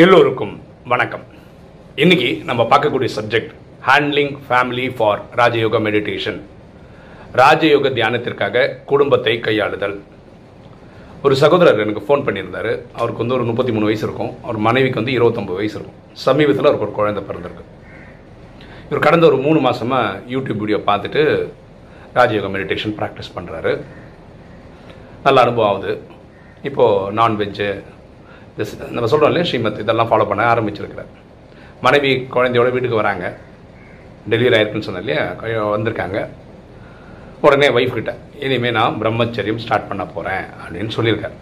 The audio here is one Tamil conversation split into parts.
எல்லோருக்கும் வணக்கம். இன்னைக்கு நம்ம பார்க்கக்கூடிய subject handling family for Rajayoga meditation Rajayoga தியானத்திற்காக குடும்பத்தை கையாளுதல். ஒரு சகோதரர் எனக்கு ஃபோன் பண்ணியிருந்தார். அவருக்கு வந்து ஒரு முப்பத்தி மூணு வயசு இருக்கும். அவர் மனைவிக்கு வந்து இருபத்தொம்பது வயசு இருக்கும். சமீபத்தில் அவருக்கு ஒரு குழந்தை பிறந்திருக்கு. இவர் கடந்த ஒரு மூணு மாதமாக யூடியூப் வீடியோ பார்த்துட்டு ராஜயோக மெடிடேஷன் ப்ராக்டிஸ் பண்ணுறாரு நல்ல அனுபவம் ஆகுது. இப்போது நான்வெஜ்ஜு நம்ம சொல்கிறோம் இல்லையா ஸ்ரீமத் இதெல்லாம் ஃபாலோ பண்ண ஆரம்பிச்சிருக்கிறார். மனைவி குழந்தையோட வீட்டுக்கு வராங்க. டெலிவரி ஆயிருக்குன்னு சொன்னேன் இல்லையா? வந்திருக்காங்க. உடனே ஒய்ஃப் கிட்ட இனிமேல் நான் பிரம்மச்சரியம் ஸ்டார்ட் பண்ண போகிறேன் அப்படின்னு சொல்லியிருக்காரு.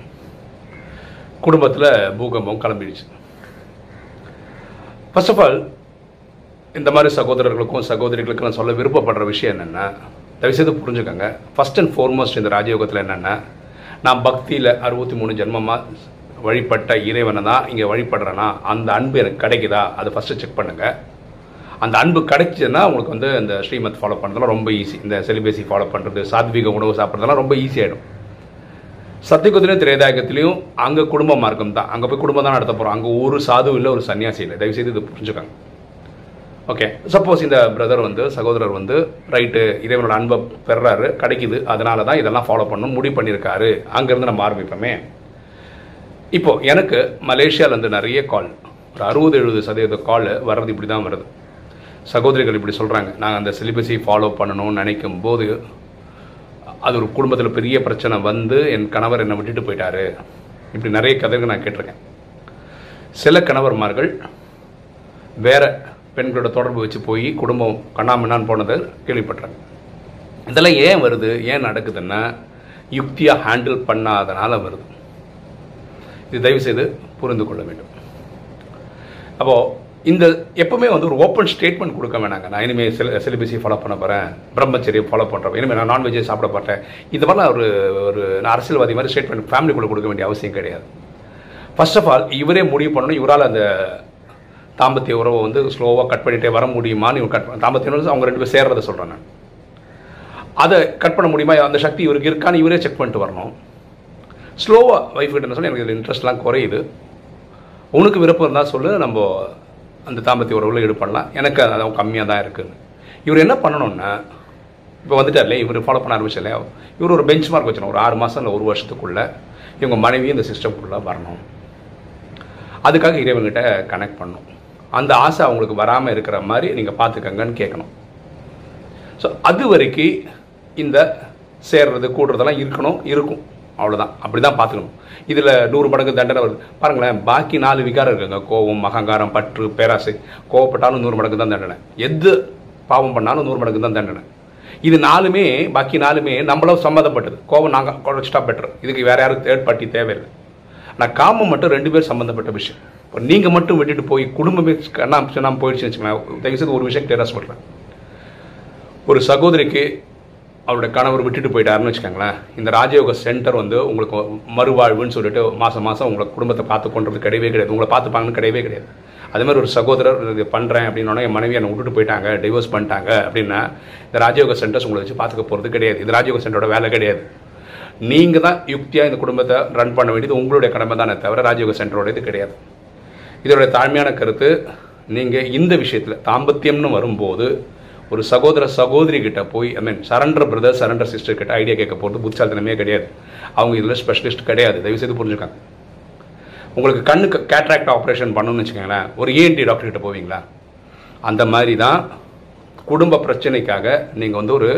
குடும்பத்தில் பூகம்பம் கிளம்பிடுச்சு. ஃபர்ஸ்ட் ஆஃப் ஆல் இந்த மாதிரி சகோதரர்களுக்கும் சகோதரிகளுக்கும் நான் சொல்ல விருப்பப்படுற விஷயம் என்னென்னா தயவுசெய்து புரிஞ்சுக்கோங்க. ஃபர்ஸ்ட் அண்ட் ஃபோர்மோஸ்ட் இந்த ராஜயோகத்தில் என்னென்னா நான் பக்தியில் அறுபத்தி மூணு ஜென்மமாக வழிபட்ட இறைவனை தான் இங்கே வழிபடுறேன்னா அந்த அன்பு எனக்கு கிடைக்குதா? அதை ஃபஸ்ட்டு செக் பண்ணுங்கள் அந்த அன்பு கிடைச்சதுன்னா உங்களுக்கு வந்து இந்த ஸ்ரீமத் ஃபாலோ பண்ணுறதுலாம் ரொம்ப ஈஸி இந்த செலிபேசி ஃபாலோ பண்ணுறது சாத்விக உணவு சாப்பிட்றதுலாம் ரொம்ப ஈஸியாகிடும் சத்தியகுதிரையும் திரேதாயகத்திலையும் அங்கே குடும்ப மார்க்கம் தான். அங்கே போய் குடும்பம் தான் நடத்த போகிறோம் அங்கே ஒரு சாது இல்லை ஒரு சன்னியாசி இல்லை. தயவுசெய்து இது புரிஞ்சுக்காங்க. ஓகே சப்போஸ் இந்த பிரதர் வந்து சகோதரர் வந்து ரைட்டு இறைவனோட அன்பை பெறாரு கிடைக்குது. அதனால தான் இதெல்லாம் ஃபாலோ பண்ணணும் முடிவு பண்ணியிருக்காரு. அங்கேருந்து நம்ம ஆரம்பிப்போமே. இப்போ எனக்கு மலேசியாவிலேருந்து நிறைய கால் ஒரு அறுபது எழுபது சதவீத கால் வர்றது இப்படி தான் வருது. சகோதரிகள் இப்படி சொல்கிறாங்க நாங்கள் அந்த சிலிபஸை ஃபாலோ பண்ணணும்னு நினைக்கும் போது அது ஒரு குடும்பத்தில் பெரிய பிரச்சனை வந்து என் கணவர் என்னை விட்டுட்டு போயிட்டாரு. இப்படி நிறைய கதைகள் நான் கேட்டிருக்கேன். சில கணவர்மார்கள் வேற பெண்களோட தொடர்பு வச்சு போய் குடும்பம் கண்ணாமண்ணான்னு போனதை கேள்விப்பட்டேன் இதெல்லாம் ஏன் வருது? ஏன் நடக்குதுன்னா யுக்தியாக ஹேண்டில் பண்ணாதனால வருது. இது தயவு செய்து புரிந்து கொள்ள வேண்டும். அப்போது இந்த எப்பவுமே வந்து ஒரு ஓப்பன் ஸ்டேட்மெண்ட் கொடுக்க வேணாங்க. நான் இனிமேல் சில சிலிபஸை ஃபாலோ பண்ண போகிறேன் பிரம்மச்சரியம் ஃபாலோ பண்ணுறேன் இனிமேல் நான் நான்வெஜ்ஜை சாப்பிட மாட்டேன். இந்த மாதிரிலாம் ஒரு ஒரு நான் அரசியல்வாதி மாதிரி ஸ்டேட்மெண்ட் ஃபேமிலிக்குள்ளே கொடுக்க வேண்டிய அவசியம் கிடையாது. ஃபர்ஸ்ட் ஆஃப் ஆல் இவரே முடிவு பண்ணணும். இவரால் அந்த தாம்பத்திய உறவை வந்து ஸ்லோவாக கட் பண்ணிட்டே வர முடியுமான்னு இவர் கட் பண்ண தாம்பத்திய உறவு அவங்க ரெண்டு பேர் சேர்றதை சொல்கிறேன் நான். அதை கட் பண்ண முடியுமா? அந்த சக்தி இவருக்கு இருக்கான்னு இவரே செக் பண்ணிட்டு வரணும். ஸ்லோவாக ஒய்ஃப் கிட்ட சொன்னால் எனக்கு இதில் இன்ட்ரெஸ்ட்லாம் குறையுது. உனக்கு விருப்பம் இருந்தால் சொல்லு நம்ம அந்த தாம்பத்திய உறவுல ஈடுபடலாம். எனக்கு அது கம்மியாக தான் இருக்குதுன்னு இவர் என்ன பண்ணணும்னா இப்போ வந்துட்டார்ல இவர் ஃபாலோ பண்ண ஆரம்பிச்சல இவர் ஒரு பெஞ்ச் மார்க் வச்சிடணும் ஒரு ஆறு மாதம் இல்லை ஒரு வருஷத்துக்குள்ள இவங்க மனைவி இந்த சிஸ்டம்குள்ளே வரணும். அதுக்காக இறைவன்கிட்ட கனெக்ட் பண்ணணும். அந்த ஆசை அவங்களுக்கு வராமல் இருக்கிற மாதிரி நீங்கள் பார்த்துக்கங்கன்னு கேட்கணும். ஸோ அது வரைக்கும் இந்த சேர்றது கூடுறதெல்லாம் இருக்கணும் இருக்கும். அவ்வளோதான் அப்படி தான் பார்த்துக்கணும். இதில் நூறு மடங்கு தண்டனை வருது. பாருங்களேன் பாக்கி நாலு விகாரம் இருக்குங்க. கோபம் அகங்காரம் பற்று பேராசை. கோவப்பட்டாலும் நூறு மடங்கு தான் தண்டனை. எது பாவம் பண்ணாலும் நூறு மடங்கு தான் தண்டனை. இது நாலுமே பாக்கி நாலுமே நம்மளும் சம்மந்தப்பட்டது. கோபம் நாங்கள் குறைச்சிட்டா பெட்டர் இதுக்கு வேறு யாரும் தேர்ட் பார்ட்டி தேவையில்லை. ஆனால் காமம் மட்டும் ரெண்டு பேர் சம்மந்தப்பட்ட விஷயம். இப்போ நீங்கள் மட்டும் விட்டுட்டு போய் குடும்பமே கண்ணா நான் போயிடுச்சுன்னு வச்சுக்கோங்களேன். தயவுசெய்து ஒரு விஷயம் கிளியராக சொல்கிறேன் ஒரு சகோதரிக்கு அவருடைய கணவர் விட்டுட்டு போயிட்டாருன்னு வச்சுக்கோங்களேன். இந்த ராஜயோக சென்டர் வந்து உங்களுக்கு மறுவாழ்வுன்னு சொல்லிட்டு மாதம் மாதம் உங்களை குடும்பத்தை பார்த்து கொண்டது கிடையவே கிடையாது. உங்களை பார்த்துப்பாங்கன்னு கிடையவே கிடையாது. அதே மாதிரி ஒரு சகோதரர் இது பண்ணுறேன் அப்படின்னோடனே என் மனைவி என்னை விட்டுட்டு போயிட்டாங்க டிவோர்ஸ் பண்ணிட்டாங்க அப்படின்னா இந்த ராஜயோக சென்டர்ஸ் உங்களை வச்சு பார்த்துக்க போகிறது கிடையாது. இந்த ராஜயோக சென்டரோட வேலை கிடையாது. நீங்கள் தான் யுக்தியாக இந்த குடும்பத்தை ரன் பண்ண வேண்டியது உங்களுடைய கடமை தானே தவிர ராஜயோக சென்டரோட இது கிடையாது. இதோடைய தாழ்மையான கருத்து நீங்கள் இந்த விஷயத்தில் தாம்பத்தியம்னு வரும்போது ஒரு சகோதர சகோதரி கிட்ட போய் I mean surrender brother surrender sister கிட்ட ஐடியா கேட்க போகிறது புத்திசாலித்தனமே கிடையாது. அவங்க இதில் ஸ்பெஷலிஸ்ட் கிடையாது. தயவு செய்து புரிஞ்சுக்காங்க. உங்களுக்கு கண்ணுக்கு கேட்ராக்ட் ஆப்ரேஷன் பண்ணணும்னு வச்சுக்கோங்களேன். ஒரு ஏஎன்டி டாக்டர் கிட்ட போவீங்களா? அந்த மாதிரி தான் குடும்ப பிரச்சனைக்காக நீங்கள் வந்து ஒரு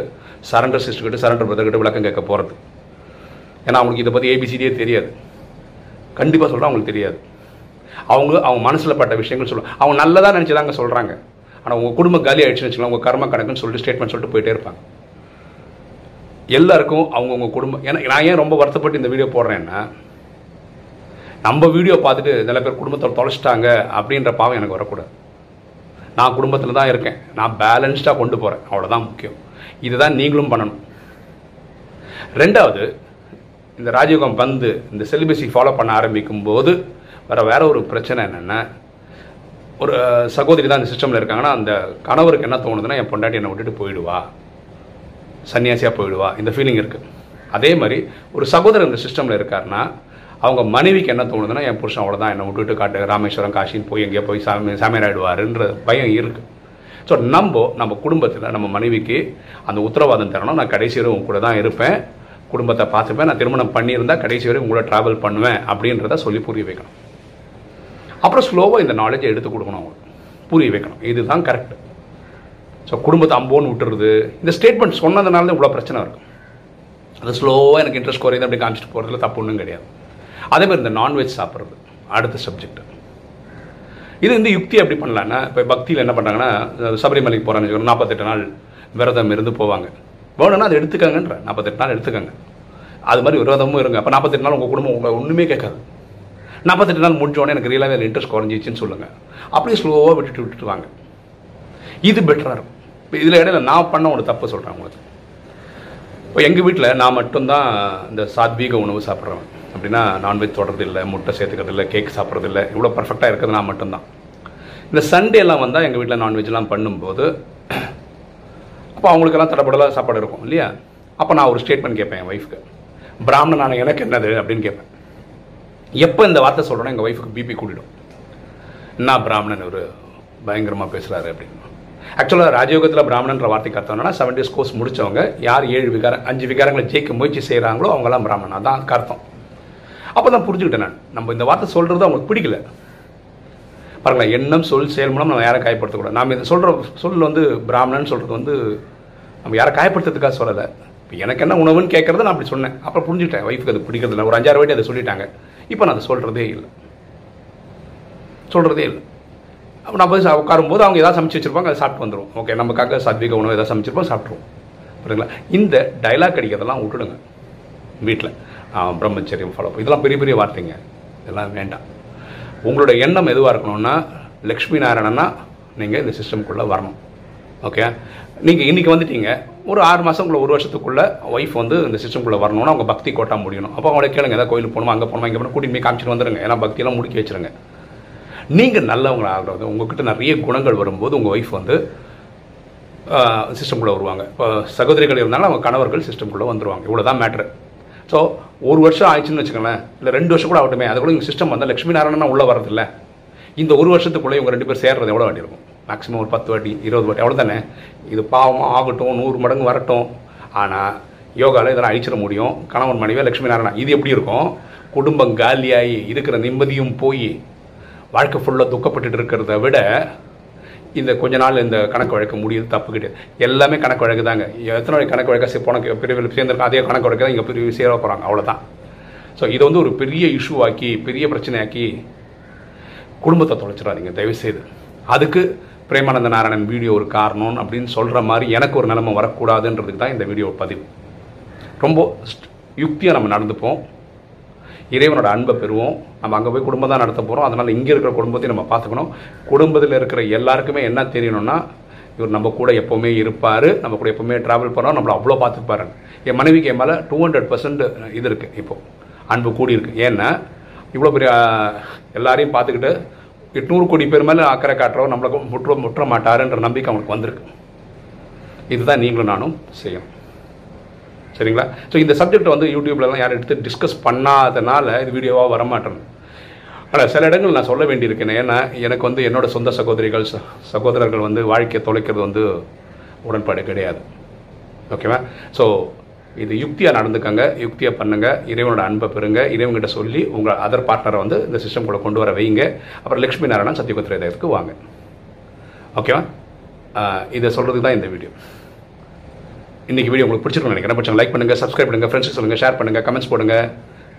சரண்டர் சிஸ்டர் கிட்ட சரண்டர் பிரதர் கிட்ட விளக்கம் கேட்க போகிறது ஏன்னா அவங்களுக்கு இதை பற்றி ஏபிசிடியே தெரியாது. கண்டிப்பாக சொல்கிறேன் அவங்களுக்கு தெரியாது. அவங்க அவங்க மனசில் பட்ட விஷயங்கள் சொல்லுவாங்க. அவங்க நல்லதாக நினச்சி தாங்க சொல்கிறாங்க ஆனால் உங்கள் குடும்பம் காலி ஆயிடுச்சுன்னு வச்சுக்கலாம் உங்கள் கர்ம கணக்குன்னு சொல்லிட்டு ஸ்டேட்மெண்ட் சொல்லிட்டு போயிட்டே இருப்பாங்க. எல்லாருக்கும் அவங்கவுங்க குடும்பம் ஏன்னா நான் ஏன் ரொம்ப வருத்தப்பட்டு இந்த வீடியோ போடுறேன்னா நம்ம வீடியோ பார்த்துட்டு சில பேர் குடும்பத்தை தொலைச்சிட்டாங்க அப்படின்ற பாவம் எனக்கு வரக்கூடாது. நான் குடும்பத்தில் தான் இருக்கேன். நான் பேலன்ஸ்டாக கொண்டு போகிறேன் அவ்வளோதான் முக்கியம். இதுதான் நீங்களும் பண்ணணும். ரெண்டாவது இந்த ராஜயோகம் வந்து இந்த செலிபஸை ஃபாலோ பண்ண ஆரம்பிக்கும் போது வர வேற ஒரு பிரச்சனை என்னென்னா ஒரு சகோதரி தான் இந்த சிஸ்டமில் இருக்காங்கன்னா அந்த கணவருக்கு என்ன தோணுதுன்னா என் பொண்டாட்டி என்னை விட்டுட்டு போயிடுவா. சன்னியாசியாக போயிடுவா. இந்த ஃபீலிங் இருக்குது அதே மாதிரி ஒரு சகோதரர் இந்த சிஸ்டமில் இருக்காருன்னா அவங்க மனைவிக்கு என்ன தோணுதுன்னா என் புருஷன் அவ்வளோதான் என்னை விட்டுட்டு காட்டு ராமேஸ்வரம் காசின்னு போய் எங்கேயோ போய் சாமி சாமியார் ஆகிடுவாருன்ற பயம் இருக்குது ஸோ நம்ம நம்ம குடும்பத்தில் நம்ம மனைவிக்கு அந்த உத்தரவாதம் தரணும். நான் கடைசி வரை உங்க கூட தான் இருப்பேன். குடும்பத்தை பார்த்துப்பேன். நான் திருமணம் பண்ணியிருந்தால் கடைசி வரை உங்களோட ட்ராவல் பண்ணுவேன் அப்படின்றத சொல்லி புரிய வைக்கணும். அப்புறம் ஸ்லோவாக இந்த நாலேஜை எடுத்து கொடுக்கணும் அவங்களுக்கு புரிய வைக்கணும். இதுதான் கரெக்ட் ஸோ குடும்பத்தை அம்போன்னு விட்டுறது. இந்த ஸ்டேட்மெண்ட் சொன்னதுனால தான் இவ்வளோ பிரச்சனை இருக்கும். அது ஸ்லோவாக எனக்கு இன்ட்ரெஸ்ட் குறையுது அப்படி காமிச்சிட்டு போகிறதுல தப்பு ஒன்றும் கிடையாது. அதேமாதிரி இந்த நான்வெஜ் சாப்பிட்றது. அடுத்த சப்ஜெக்ட் இது இந்த யுக்தி அப்படி பண்ணலான்னா இப்போ பக்தியில் என்ன பண்ணுறாங்கன்னா சபரிமலைக்கு போகிறாங்க நாற்பத்தெட்டு நாள் விரதம் இருந்து போவாங்க. வேணும்னா அதை எடுத்துக்கங்கன்ற. நாற்பத்தெட்டு நாள் எடுத்துக்கங்க. அது மாதிரி விரதமும் இருங்க. அப்போ நாற்பத்தெட்டு நாள் உங்கள் குடும்பம் உங்களை ஒன்றுமே கேட்காது. நாற்பத்தெட்டு நாள் முடிஞ்சோடனே எனக்கு ரியலாகவே அதில் இன்ட்ரெஸ்ட் குறைஞ்சிச்சின்னு சொல்லுங்கள் அப்படியே ஸ்லோவாக விட்டுட்டு விட்டுட்டு வாங்க. இது பெட்டராக இருக்கும். இப்போ இதில் இடையில நான் பண்ண ஒரு தப்பு சொல்கிறேன் உங்களுக்கு. இப்போ எங்கள் வீட்டில் நான் மட்டும்தான் இந்த சாத்வீக உணவு சாப்பிட்றேன் அப்படின்னா நான்வெஜ் தொடர்றது இல்லை முட்டை சேர்த்துக்கிறது இல்லை கேக் சாப்பிட்றது இல்லை இவ்வளோ பர்ஃபெக்டாக இருக்கிறது நான் மட்டும்தான். இந்த சண்டேலாம் வந்தால் எங்கள் வீட்டில் நான்வெஜ்லாம் பண்ணும்போது அப்போ அவங்களுக்கெல்லாம் தடப்படலாம் சாப்பாடு இருக்கும் இல்லையா? அப்போ நான் ஒரு ஸ்டேட்மெண்ட் கேட்பேன் என் ஒய்ஃப்க்கு பிராமணனான எனக்கு என்னது? அப்படின்னு கேட்பேன். எப்போ இந்த வார்த்தை சொல்கிறேன்னா எங்கள் ஒய்ஃபுக்கு பிபி கூட்டிடும் என்ன பிராமணன் ஒரு பயங்கரமாக பேசுகிறாரு அப்படின்னு. ஆக்சுவலாக ராஜயோகத்தில் பிராமணன்ற வார்த்தைக்கு அர்த்தம்னா செவன் டேஸ் கோர்ஸ் முடித்தவங்க யார் ஏழு விகாரம் அஞ்சு விகாரங்களை ஜெயிக்க முயற்சி செய்கிறாங்களோ அவங்களாம் பிராமணன். அதான் அர்த்தம் அப்போ தான் புரிஞ்சுக்கிட்டேன் நான். நம்ம இந்த வார்த்தை சொல்கிறது அவங்களுக்கு பிடிக்கல. பாருங்களேன் எண்ணம் சொல் செயல் மூலம் நம்ம யாரை காயப்படுத்தக்கூடாது நாம் இதை சொல்கிற சொல் வந்து பிராமணன் சொல்கிறது வந்து நம்ம யாரை காயப்படுத்துறதுக்காக சொல்லலை. இப்போ எனக்கு என்ன உணவுன்னு கேட்குறத நான் அப்படி சொன்னேன். அப்புறம் புரிஞ்சுட்டேன் ஒய்ஃபுக்கு அது பிடிக்கிறது இல்லை ஒரு அஞ்சாறு வாட்டி அதை சொல்லிட்டாங்க. இப்போ நான் அதை சொல்கிறதே இல்லை. சொல்கிறதே இல்லை. அப்போ நம்ம போய் உட்காரும்போது அவங்க ஏதாவது சமைச்சு வச்சுருப்பாங்க அதை சாப்பிட்டு வந்துடும் ஓகே நமக்காக சாத்விக உணவு எதாவது சமைச்சிருப்போம் சாப்பிட்ருவோம் புரியுங்களா இந்த டைலாக் அடிக்கிறதெல்லாம் விட்டுடுங்க. வீட்டில் பிரம்மச்சரியம் ஃபாலோ இதெல்லாம் பெரிய பெரிய வார்த்தைங்க. இதெல்லாம் வேண்டாம். உங்களோட எண்ணம் எதுவாக இருக்கணும்னா லக்ஷ்மி நாராயணன்னா நீங்கள் இந்த சிஸ்டம்குள்ளே வரணும். ஓகே நீங்கள் இன்றைக்கி வந்துட்டீங்க. ஒரு ஆறு மாதம் ஒரு வருஷத்துக்குள்ளே ஒய்ஃப் வந்து இந்த சிஸ்டம்குள்ளே வரணும்னா அவங்க பக்தி கோட்டா முடியணும். அப்போ அவங்கள கேளுங்க ஏதாவது கோயிலுக்கு போகணுமா அங்கே போகணுமா இங்கே போகணும் கூட்டிட்டு போய் காமிச்சிட்டு வந்துடுங்க ஏன்னா பக்தியெல்லாம் முடிக்க வச்சுருங்க. நீங்கள் நல்லவங்க ஆகிறது உங்ககிட்ட நிறைய குணங்கள் வரும்போது உங்கள் ஒய்ஃப் வந்து சிஸ்டம்குள்ளே வருவாங்க. இப்போ சகோதரிகள் இருந்தாலும் அவங்க கணவர்கள் சிஸ்டம்குள்ளே வந்துடுவாங்க இவ்வளோ தான் மேட்ரு ஸோ ஒரு வருஷம் ஆயிடுச்சுன்னு வச்சுக்கோங்களேன். இல்லை ரெண்டு வருஷம் கூட ஆகட்டுமே. அது கூட இங்கே சிஸ்டம் வந்தால் லட்சுமி நாராயணனா உள்ளே வரதில்லை இந்த ஒரு வருஷத்துக்குள்ளே இவங்க ரெண்டு பேர் சேர்றது எவ்வளோ வேண்டியிருக்கும்? மேக்ஸிமம் ஒரு பத்து வாட்டி இருபது வாட்டி அவ்வளோ தானே இது பாவமாக ஆகட்டும் நூறு மடங்கு வரட்டும். ஆனால் யோகாவில் இதெல்லாம் அழிச்சிட முடியும். கணவன் மனைவியாக லட்சுமி நாராயணா இது எப்படி இருக்கும்? குடும்பம் காலியாகி இருக்கிற நிம்மதியும் போய் வாழ்க்கை ஃபுல்லாக துக்கப்பட்டுட்டு இருக்கிறத விட இந்த கொஞ்ச நாள் இந்த கணக்கு வழக்கு முடியுது தப்பு கிடையாது எல்லாமே கணக்கு வழக்கு தாங்க. எத்தனை வழக்கு கணக்கு வழக்காக போன பிரிவில் சேர்ந்துருக்கோம் அதே கணக்கு வழக்கு தான் இங்கே பிரிவு சேர போகிறாங்க அவ்வளோதான் ஸோ இதை வந்து ஒரு பெரிய இஷ்யூ ஆக்கி பெரிய பிரச்சனையாக்கி குடும்பத்தை தொலைச்சிடாதீங்க தயவுசெய்து. அதுக்கு பிரேமானந்த நாராயணன் வீடியோ ஒரு காரணம் அப்படின்னு சொல்கிற மாதிரி எனக்கு ஒரு நிலைமை வரக்கூடாதுன்றதுக்கு தான் இந்த வீடியோ பதிவு. ரொம்ப யுக்தியாக நம்ம நடந்துப்போம். இறைவனோட அன்பை பெறுவோம். நம்ம அங்கே போய் குடும்பம் தான் நடத்த போகிறோம் அதனால் இங்கே இருக்கிற குடும்பத்தையும் நம்ம பார்த்துக்கணும். குடும்பத்தில் இருக்கிற எல்லாருக்குமே என்ன தெரியணும்னா இவர் நம்ம கூட எப்போவுமே இருப்பார். நம்ம கூட எப்போவுமே ட்ராவல் பண்ணோம் நம்மளை அவ்வளோ பார்த்துப்பாரு. என் மனைவிக்கு என் மேலே டூ ஹண்ட்ரட் பர்சன்ட் இது இருக்குது இப்போது அன்பு கூடி இருக்கு. ஏன்னா இவ்வளோ பெரிய எல்லாரையும் பார்த்துக்கிட்டு எட்நூறு கோடி பேர் மேலே அக்கறை காட்டுறோம் நம்மளை முற்ற முற்ற மாட்டாருன்ற நம்பிக்கை அவனுக்கு வந்திருக்கு. இதுதான் நீங்களும் நானும் செய்யணும். சரிங்களா? ஸோ இந்த சப்ஜெக்ட் வந்து யூடியூப்லலாம் யாரும் எடுத்து டிஸ்கஸ் பண்ணாதனால இது வீடியோவாக வரமாட்டேன். ஆனால் சில இடங்கள் நான் சொல்ல வேண்டியிருக்கேன். ஏன்னா எனக்கு வந்து என்னோட சொந்த சகோதரிகள் ச- சகோதரர்கள் வந்து வாழ்க்கையை தொலைக்கிறது வந்து உடன்பாடு கிடையாது. ஓகேவா ஸோ இது யுக்தியாக நடந்துக்கங்க யுக்தியாக பண்ணுங்க இறைவனோட அன்பை பெறுங்க இறைவன்கிட்ட சொல்லி உங்கள் அதர் பார்ட்னரை வந்து இந்த சிஸ்டம் கூட கொண்டு வர வைங்க. அப்புறம் லக்ஷ்மி நாராயணன் சத்தியகுத்திரேதயத்துக்கு வாங்க. ஓகேவா இதை சொல்கிறதுக்கு தான் இந்த வீடியோ இன்னைக்கு வீடியோ உங்களுக்கு பிடிச்சிருக்கும் நினைக்கிறேன். பிடிச்சவங்க லைக் பண்ணுங்கள் சப்ஸ்கிரைப் பண்ணுங்கள் ஃப்ரெண்ட்ஸ் சொல்லுங்கள் ஷேர் பண்ணுங்கள் கமெண்ட்ஸ் போடுங்க.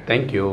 தேங்க்யூ